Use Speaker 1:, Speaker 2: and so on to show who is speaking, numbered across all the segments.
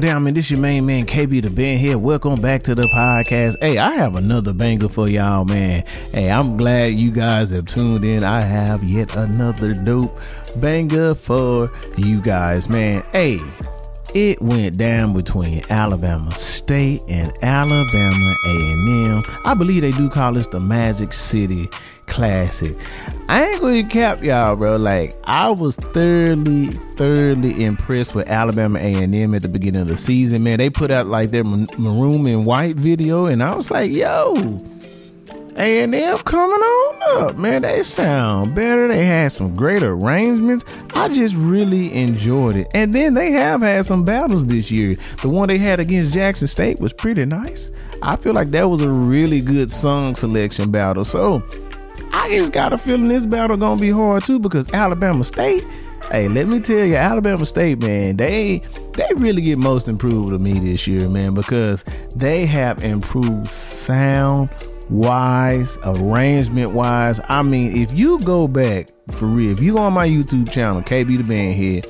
Speaker 1: going down, man? This your main man KB the Band Head. Welcome back to the podcast. Hey, I have another banger for y'all, man. Hey, I'm glad you guys have tuned in. I have yet another dope banger for you guys, man. Hey, it went down between Alabama State and Alabama A&M. I believe they do call this the Magic City Classic. I ain't gonna cap y'all, bro. Like I was thoroughly, thoroughly impressed with Alabama A&M at the beginning of the season. Man, they put out like their maroon and white video, and I was like, yo. A&M coming on up, man. They sound better. They had some great arrangements. I just really enjoyed it. And then they have had some battles this year. The one they had against Jackson State was pretty nice. I feel like that was a really good song selection battle. So I just got a feeling this battle gonna be hard too because Alabama State. Hey, let me tell you, Alabama State, man, they they really get most improved to me this year, man, because they have improved sound wise, arrangement wise. I mean, if you go back for real, if you go on my YouTube channel, KB the Band Head,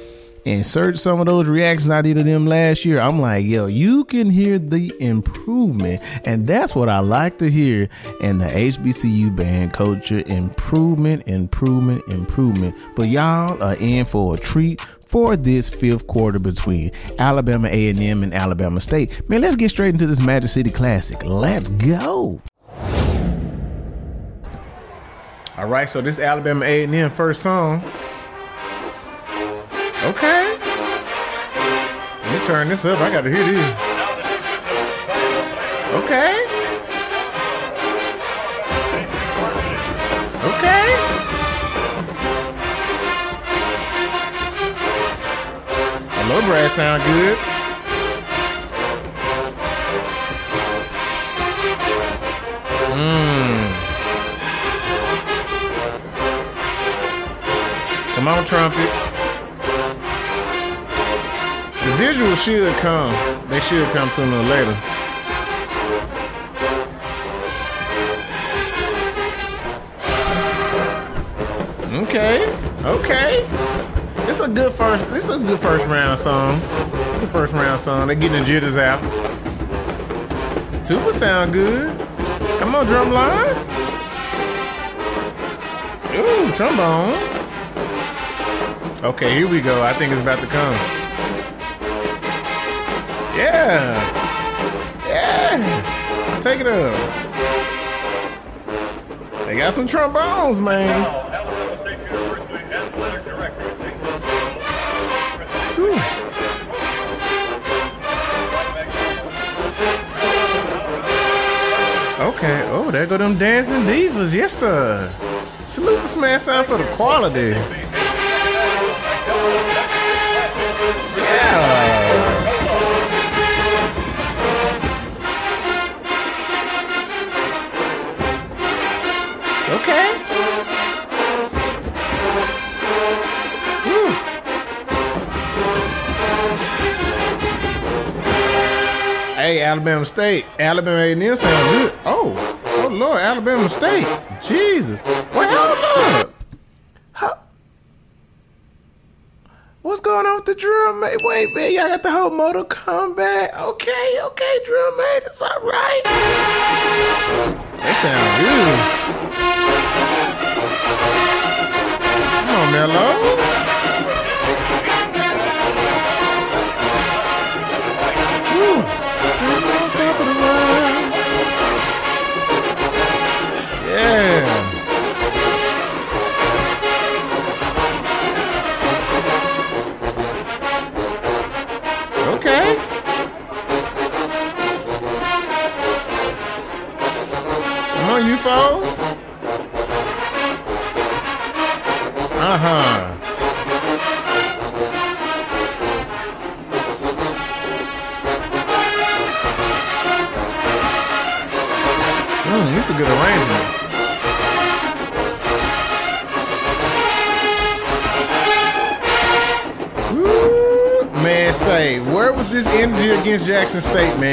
Speaker 1: and search some of those reactions I did to them last year, I'm like, yo, you can hear the improvement. And that's what I like to hear in the HBCU band culture. Improvement, improvement, improvement. But y'all are in for a treat for this fifth quarter between Alabama A&M and Alabama State. Man, let's get straight into this Magic City Classic. Let's go. All right, so this Alabama A&M first song. Okay. Let me turn this up. I gotta hear this. Okay. Okay. Hello, Brad sound good. Hmm. Come on, trumpets. The visual should come. They should come sooner or later. Okay, okay. It's a good first. This is a good first round song. Good first round song. They getting the jitters out. Tuba sound good. Come on, drum line. Ooh, trombones. Okay, here we go. I think it's about to come. Yeah. Yeah. Take it up. They got some trombones, man. Whew. Okay. Oh, there go them dancing divas. Yes, sir. Salute the Smash Sound for the quality. Alabama State. Alabama A&M sound good. Oh, oh Lord, Alabama State. Jesus. Well, hold? What's going on with the drum mate? Wait, man, y'all got the whole Mortal Kombat. Okay, okay, drum mate, it's all right. That sound good. Come on, Mellows.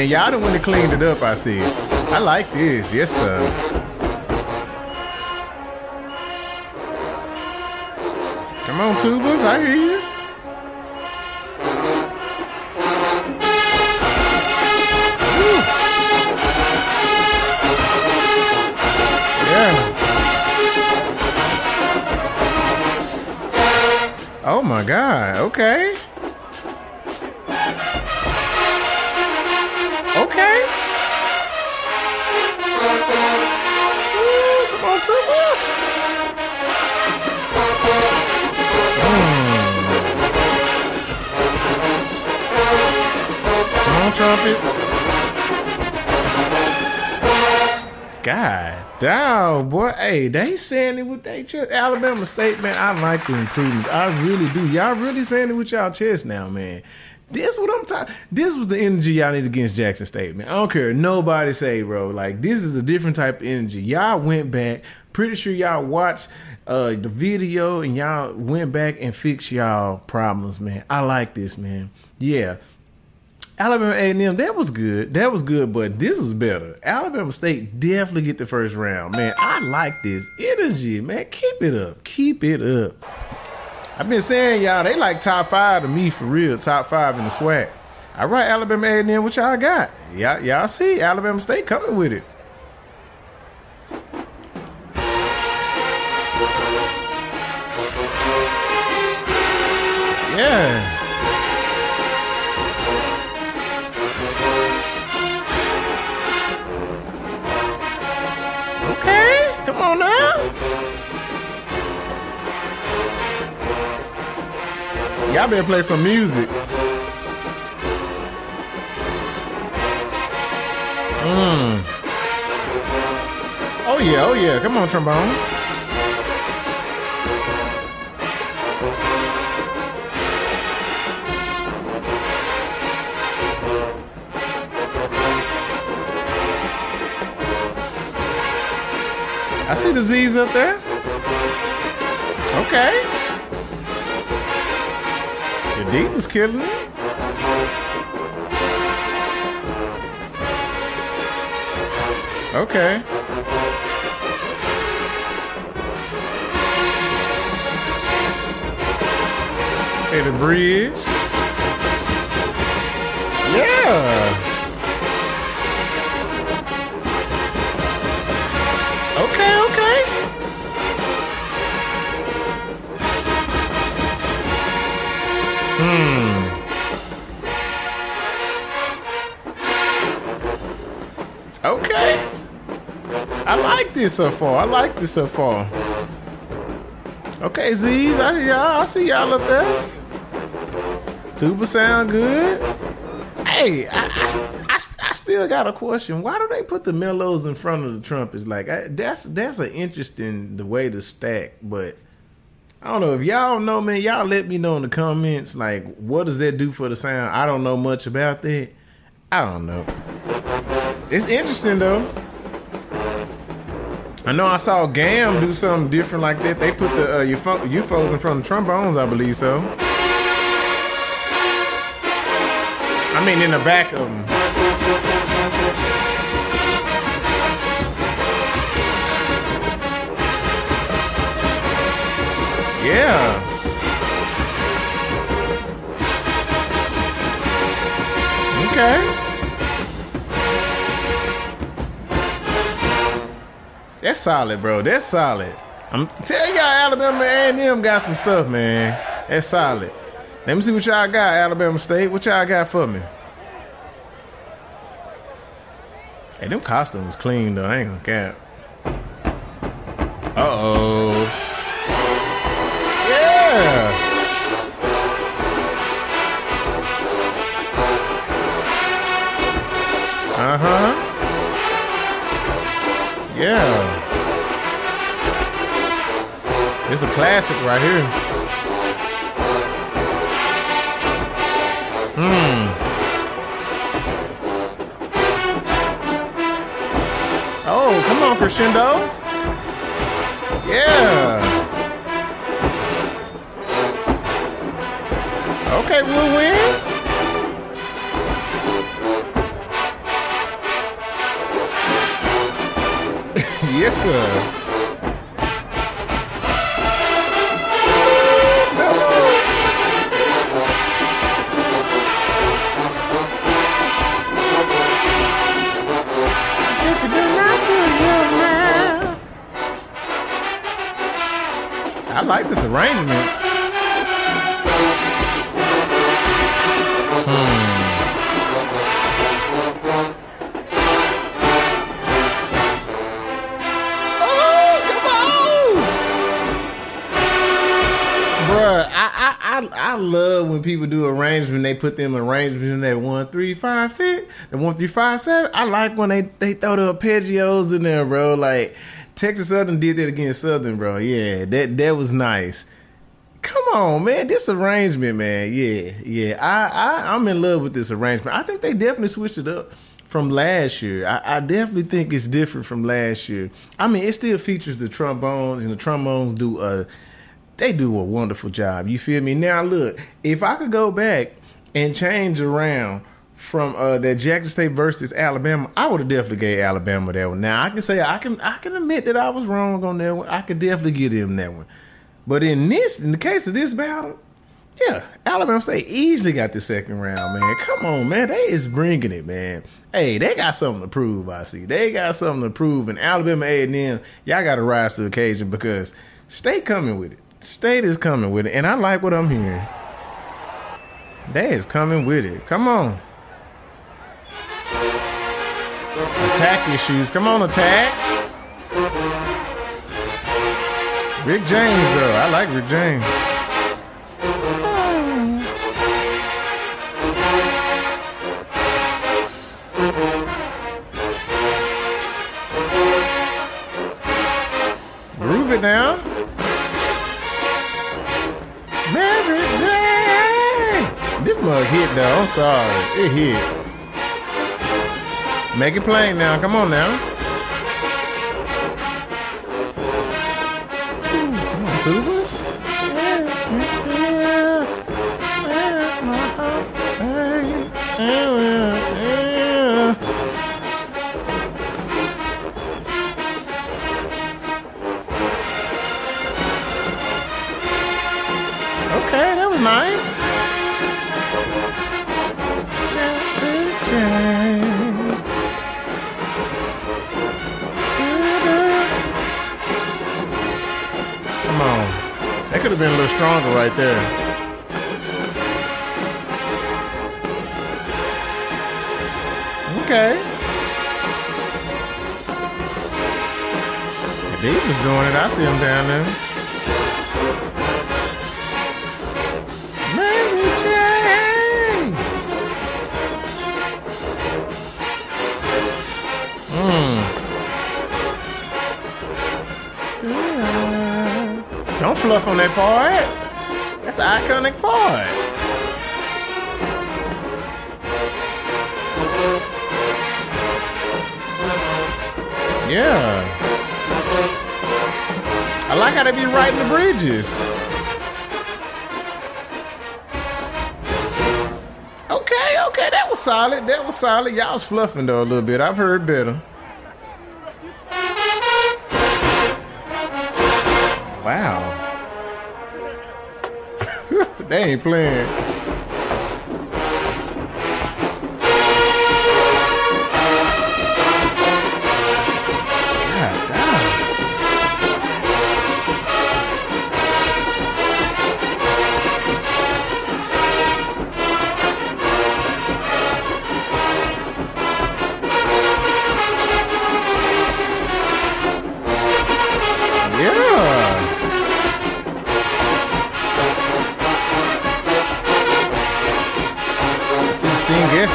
Speaker 1: man. Y'all done went and cleaned it up, I see. I like this. Yes, sir. Come on, tubas. I hear you. Yeah. Oh my God. Okay. Trumpets. God damn, boy. Hey, they saying it with their chest. Alabama State, man, I like the improvements. I really do. Y'all really saying it with y'all chest now, man. This what I'm talking. This was the energy y'all need against Jackson State, man. I don't care nobody say, bro. Like this is a different type of energy. Y'all went back. Pretty sure y'all watched uh, the video and y'all went back and fixed y'all problems, man. I like this, man. Yeah, Alabama A&M, that was good. That was good, but this was better. Alabama State definitely get the first round. Man, I like this energy, man. Keep it up. Keep it up. I've been saying y'all, they like top five to me for real. Top five in the SWAC. All right, Alabama A&M, what y'all got? Y'all, y'all see Alabama State coming with it. Yeah. On now. Y'all better play some music. Mmm. Oh yeah, oh yeah. Come on, trombones. I see the Z's up there. Okay. The deep was killing it. Okay. Hey, the bridge. Yeah. This so far. I like this so far. Okay, Z's, I y'all. I see y'all up there. Tuba sound good. Hey, I, I, I, I still got a question. Why do they put the mellows in front of the trumpets? Like I, that's that's an interesting the way to stack, but I don't know if y'all know, man. Y'all let me know in the comments. Like, what does that do for the sound? I don't know much about that. I don't know. It's interesting though. I know I saw Gam do something different like that. They put the uh, UFO, UFOs in front of trombones, I believe so. I mean, in the back of them. Yeah. Okay. That's solid, bro. That's solid. I'm tell y'all Alabama A&M got some stuff, man. That's solid. Let me see what y'all got, Alabama State. What y'all got for me? Hey, them costumes clean though. I ain't gonna cap. Uh oh. Yeah. Uh huh. Yeah. It's a classic right here. Hmm. Oh, come on, crescendos. Yeah. Okay, Blue wins. yes, sir. like this arrangement. Hmm. Oh, I, I, I, I love when people do arrangements. They put them arrangements in that one three five six, the one three five seven. I like when they they throw the arpeggios in there, bro. Like Texas Southern did that against Southern, bro. Yeah, that that was nice. Come on, man. This arrangement, man. Yeah, yeah. I, I I'm in love with this arrangement. I think they definitely switched it up from last year. I, I, definitely think it's different from last year. I mean, it still features the trombones, and the trombones do a they do a wonderful job. You feel me? Now, look, if I could go back and change around from uh, that Jackson State versus Alabama, I would have definitely gave Alabama that one. Now, I can say I can I can admit that I was wrong on that one. I could definitely give them that one. But in this, in the case of this battle, yeah, Alabama State easily got the second round, man. Come on, man. They is bringing it, man. Hey, they got something to prove, I see. They got something to prove. And Alabama A&M, y'all got to rise to the occasion because State coming with it. State is coming with it. And I like what I'm hearing. They is coming with it. Come on. Attack issues. Come on, attacks. Rick James, though. I like Rick James. Groove it now. Mary Jane. This mug hit though. I'm sorry. It hit. Make it plain now. Come on now. tubas? Okay, could have been a little stronger right there. Okay. Davis doing it. I see him down there. Don't fluff on that part. That's an iconic part. Yeah. I like how they be writing the bridges. Okay, okay, that was solid. That was solid. Y'all was fluffing though a little bit. I've heard better. Ain't playing.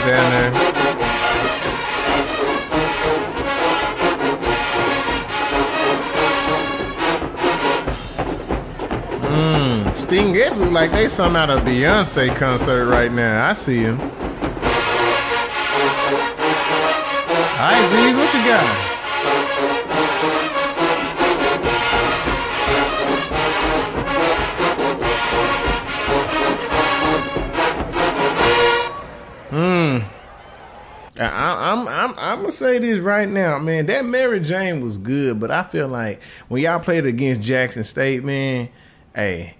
Speaker 1: Down there. Mmm. Stingettes look like they some out of Beyonce concert right now. I see him. Hi, Z's, what you got? Gonna say this right now, man. That Mary Jane was good, but I feel like when y'all played against Jackson State, man, hey,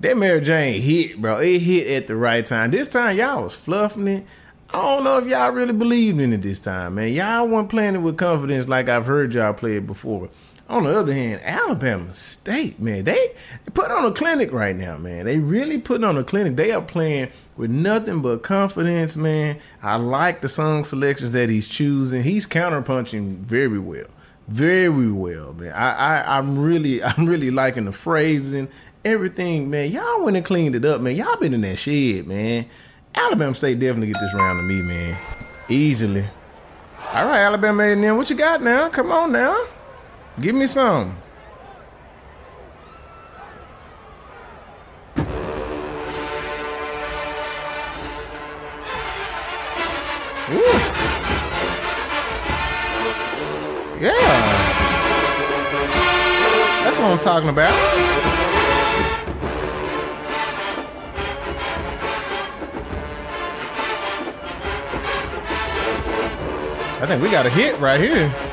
Speaker 1: that Mary Jane hit, bro. It hit at the right time. This time y'all was fluffing it. I don't know if y'all really believed in it this time, man. Y'all weren't playing it with confidence like I've heard y'all play it before. On the other hand, Alabama State, man, they put on a clinic right now, man. They really putting on a clinic. They are playing with nothing but confidence, man. I like the song selections that he's choosing. He's counterpunching very well, very well, man. I, I I'm really I'm really liking the phrasing everything, man. Y'all went and cleaned it up, man. Y'all been in that shit, man. Alabama State definitely get this round to me, man. Easily. All right, Alabama A&M, what you got now? Come on now. Give me some. Ooh. Yeah. That's what I'm talking about. I think we got a hit right here.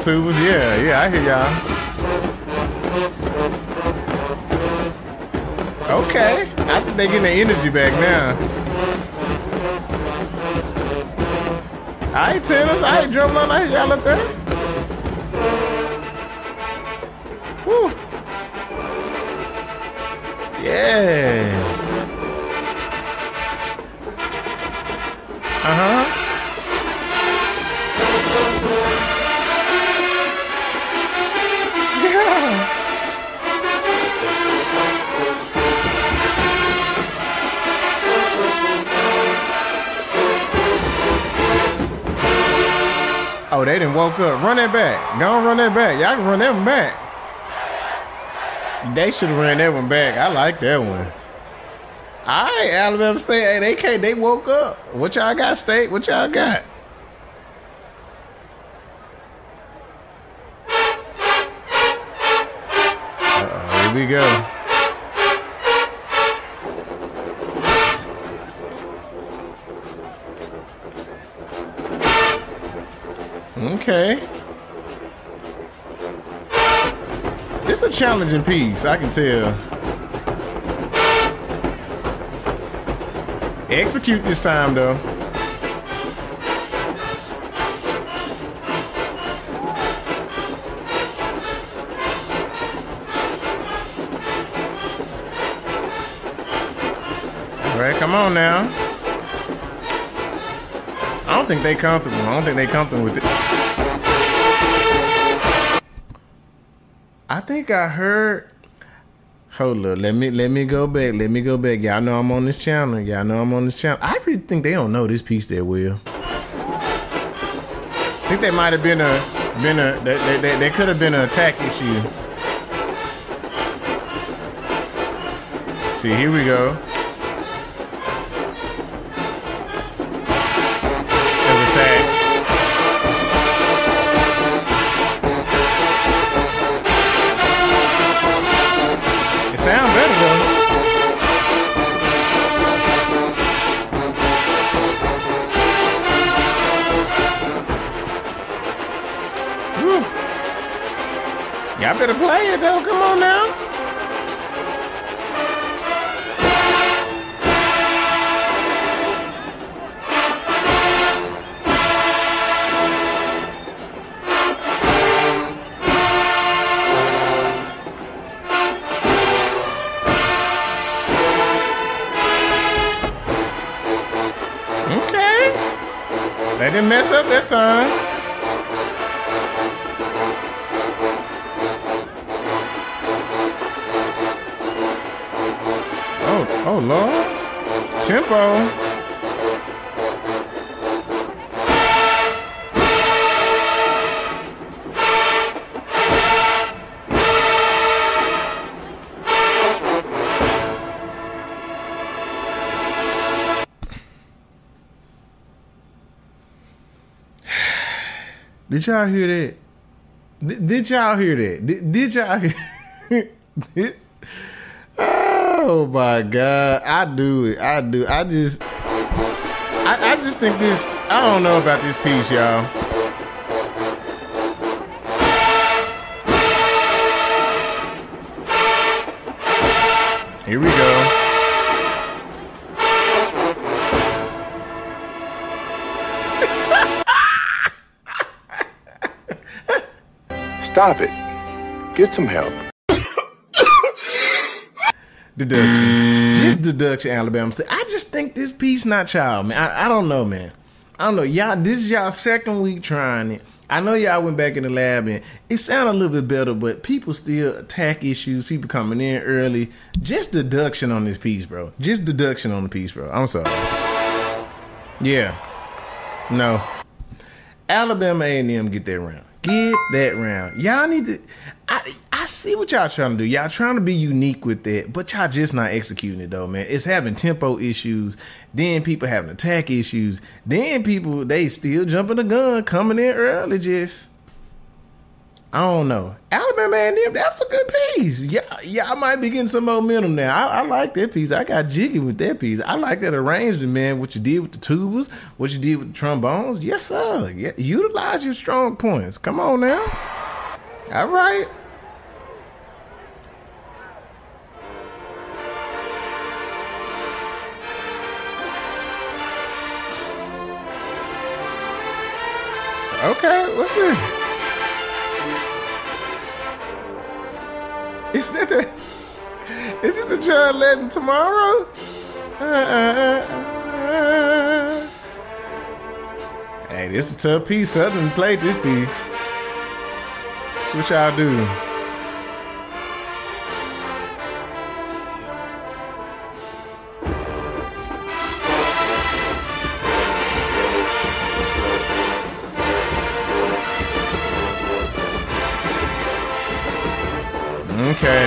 Speaker 1: Tubas. Yeah, yeah, I hear y'all. Okay. I think they getting their energy back now. I ain't tennis. I ain't drumming on. I hear y'all up there. Oh, they didn't woke up. Run that back. Go on, run that back. Y'all can run that one back. They should have ran that one back. I like that one. All right, Alabama State. Hey, they can't. They woke up. What y'all got, State? What y'all got? Uh-oh, here we go. Okay. It's a challenging piece, I can tell. Execute this time, though. All right, come on now. I don't think they comfortable. I don't think they comfortable with it. I think I heard. Hold up, let me let me go back. Let me go back. Y'all know I'm on this channel. Y'all know I'm on this channel. I really think they don't know this piece that well. I think they might have been a been a they, they, they, they could have been an attack issue. See, here we go. Mess up that time. Oh, oh Lord. Tempo. Did y'all hear that? Did, did y'all hear that? Did, did y'all hear? oh my god! I do it. I do. I just. I, I just think this. I don't know about this piece, y'all. Here we go.
Speaker 2: Stop it. Get some help.
Speaker 1: deduction. Just deduction, Alabama. I just think this piece not child, man. I, I don't know, man. I don't know. Y'all, this is y'all second week trying it. I know y'all went back in the lab and it sounded a little bit better, but people still attack issues. People coming in early. Just deduction on this piece, bro. Just deduction on the piece, bro. I'm sorry. Yeah. No. Alabama A&M get that round. Get that round. Y'all need to. I I see what y'all trying to do. Y'all trying to be unique with that, but y'all just not executing it though, man. It's having tempo issues. Then people having attack issues. Then people they still jumping the gun, coming in early. Just I don't know. Alabama A&M, that's a good piece. Yeah, yeah, I might be getting some momentum now. I, I, like that piece. I got jiggy with that piece. I like that arrangement, man. What you did with the tubas, what you did with the trombones. Yes, sir. Yeah, utilize your strong points. Come on now. All right. Okay, what's this? Is it the Is it the John Legend tomorrow? Uh, uh, uh, hey, this is a tough piece. Southern played this piece. That's what y'all do. Okay.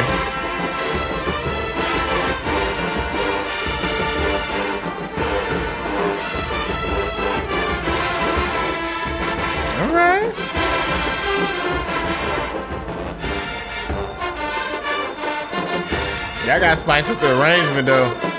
Speaker 1: All right. Y'all got spice up the arrangement though.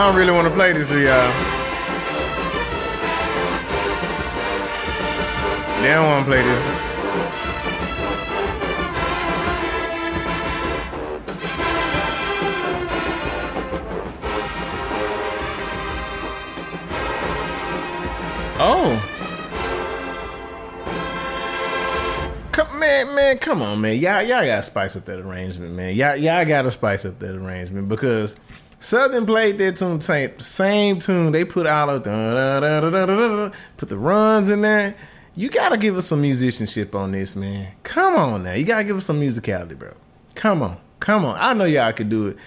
Speaker 1: Y'all don't really want to play this, do y'all? They don't want to play this. Oh. Come, man, man, come on, man. Y'all, y'all gotta spice up that arrangement, man. Y'all, y'all gotta spice up that arrangement because Southern played that tune, same, same tune. They put all of the, put the runs in there. You gotta give us some musicianship on this, man. Come on now. You gotta give us some musicality, bro. Come on. Come on. I know y'all can do it.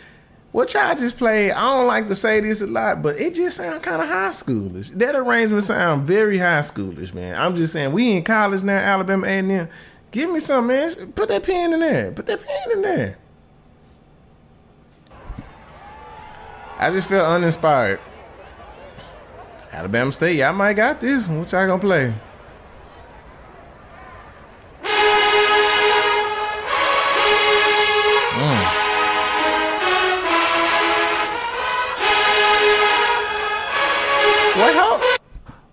Speaker 1: What y'all just played, I don't like to say this a lot, but it just sound kind of high schoolish. That arrangement sound very high schoolish, man. I'm just saying, we in college now, Alabama A&M. Give me some, man. Put that pen in there. Put that pen in there. I just feel uninspired. Alabama State, y'all might got this. What y'all gonna play? Hmm.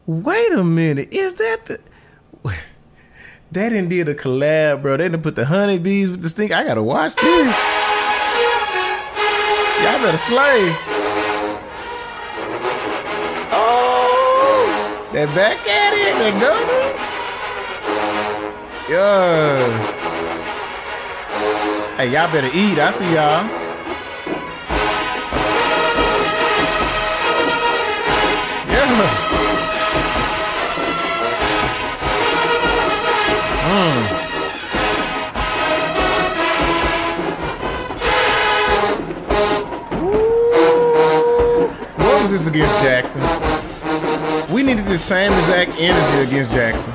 Speaker 1: Wait a minute. Is that the They didn't did a collab, bro. They didn't put the honeybees with the stink. I gotta watch this. Y'all better slay. Oh, they back at it. They go. Yeah. Hey, y'all better eat. I see y'all. Mm. What was this against Jackson? We needed the same exact energy against Jackson.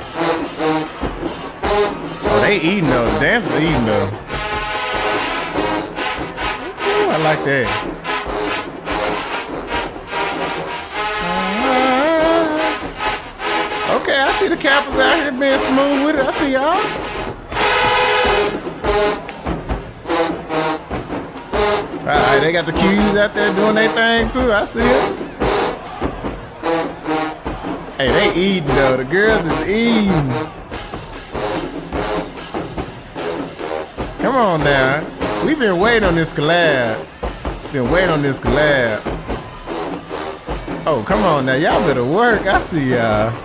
Speaker 1: Oh, they eating though. The dancers eating though. Ooh, I like that. Okay, I see the Cappers out here being smooth with it. I see y'all. All right, they got the Qs out there doing their thing too. I see it. Hey, they eating though. The girls is eating. Come on now. We've been waiting on this collab. Been waiting on this collab. Oh, come on now. Y'all better work. I see y'all.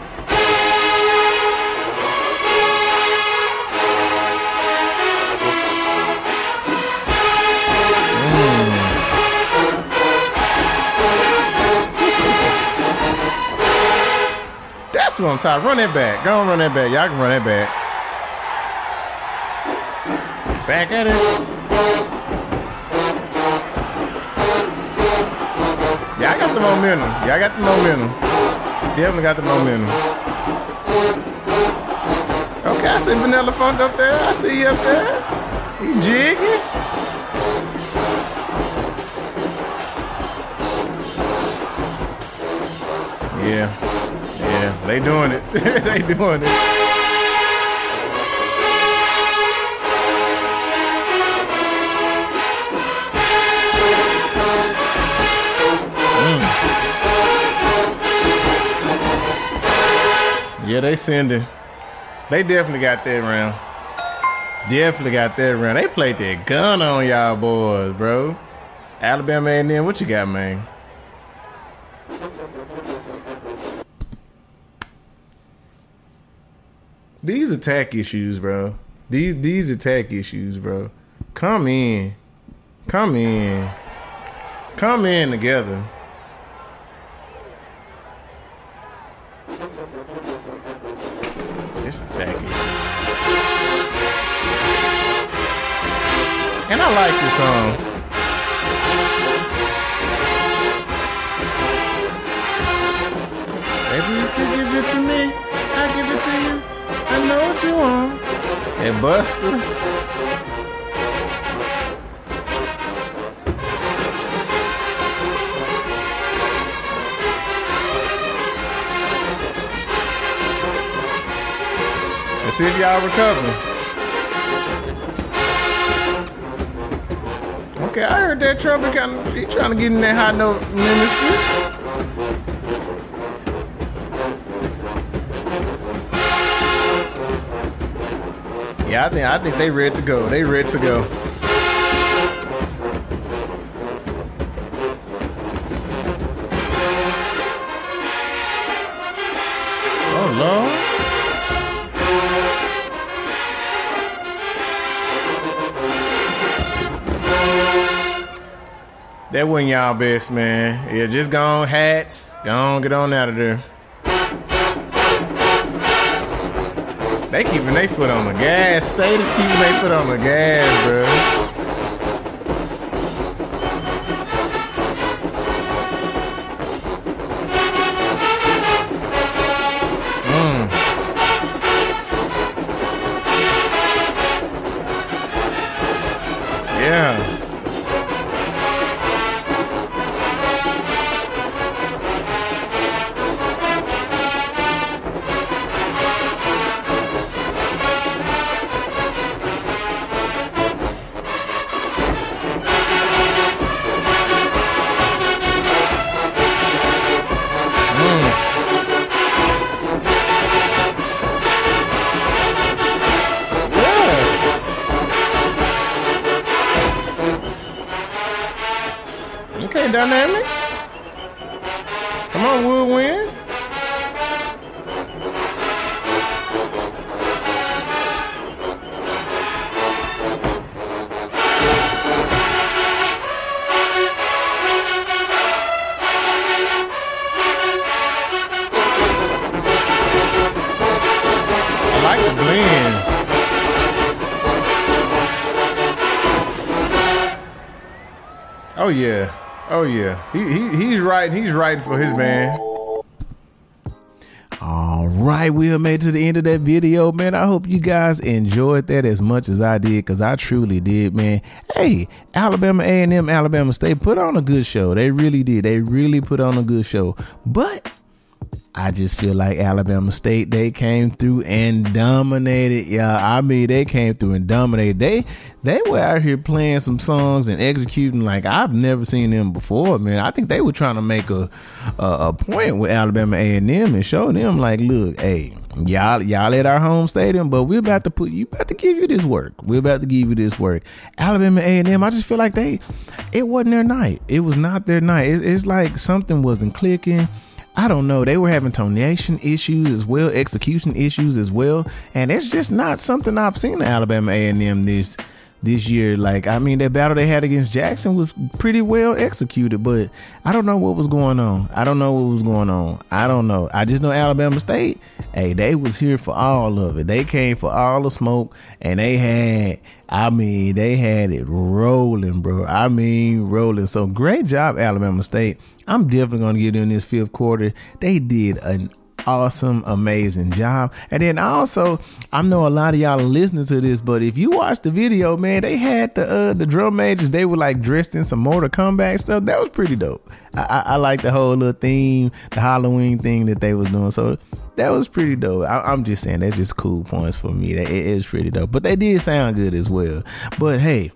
Speaker 1: That's what I'm. Run that back. Go on, run that back. Y'all can run that back. Back at it. I got the momentum. I got the momentum. Definitely got the momentum. Okay, I see Vanilla Funk up there. I see you up there. He jigging. Yeah. They doing it. they doing it. Mm. Yeah, they sending. They definitely got that round. Definitely got that round. They played that gun on y'all boys, bro. Alabama A&M, what you got, man? These attack issues, bro. These these attack issues, bro. Come in. Come in. Come in together. This attack issue. And I like this song. Baby, if you give it to me, I give it to you. I know what you want. Hey, Buster. Let's see if y'all recover. Okay, I heard that trumpet kind of he trying to get in that high note ministry. I think I think they ready to go. They ready to go. Oh Lord. That wasn't y'all best, man. Yeah, just gone hats. Gone, get on out of there. They keeping their foot on the gas. State is keeping their foot on the gas, bro. Okay, dynamics. Come on, Woodwinds. Oh yeah. Oh yeah. He, he he's writing he's writing for his man. All right, we have made to the end of that video, man. I hope you guys enjoyed that as much as I did, cause I truly did, man. Hey, Alabama A&M, Alabama State put on a good show. They really did. They really put on a good show. But I just feel like Alabama State they came through and dominated. Yeah, I mean they came through and dominated. They they were out here playing some songs and executing like I've never seen them before, man. I think they were trying to make a a, a point with Alabama A and M and show them like, look, hey, y'all y'all at our home stadium, but we're about to put you about to give you this work. We're about to give you this work. Alabama A and M, I just feel like they it wasn't their night. It was not their night. It, it's like something wasn't clicking I don't know. They were having tonation issues as well, execution issues as well, and it's just not something I've seen Alabama A&M this this year. Like, I mean, that battle they had against Jackson was pretty well executed, but I don't know what was going on. I don't know what was going on. I don't know. I just know Alabama State, hey, they was here for all of it. They came for all the smoke, and they had, I mean, they had it rolling, bro. I mean, rolling. So great job, Alabama State. I'm definitely going to get in this fifth quarter. They did an awesome, amazing job. And then also, I know a lot of y'all are listening to this, but if you watch the video, man, they had the uh, the drum majors. They were like dressed in some Mortal Kombat stuff. That was pretty dope. I, I, I like the whole little theme, the Halloween thing that they was doing. So that was pretty dope. I, am just saying that's just cool points for me. That it is pretty dope. But they did sound good as well. But hey.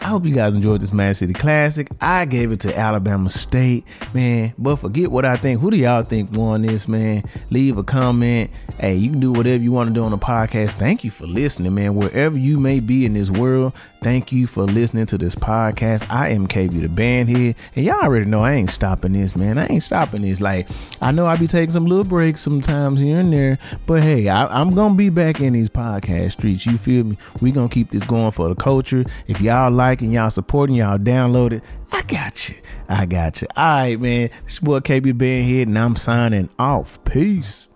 Speaker 1: I hope you guys enjoyed this Magic City Classic. I gave it to Alabama State, man. But forget what I think. Who do y'all think won this, man? Leave a comment. Hey, you can do whatever you want to do on the podcast. Thank you for listening, man. Wherever you may be in this world, thank you for listening to this podcast. I am KB the Band Head, and y'all already know I ain't stopping this, man. I ain't stopping this. Like I know I be taking some little breaks sometimes here and there, but hey, I, I'm gonna be back in these podcast streets. You feel me? We gonna keep this going for the culture. If y'all like liking, y'all supporting, y'all download it. I got you. I got you. All right, man. This boy KB being here, and I'm signing off. Peace.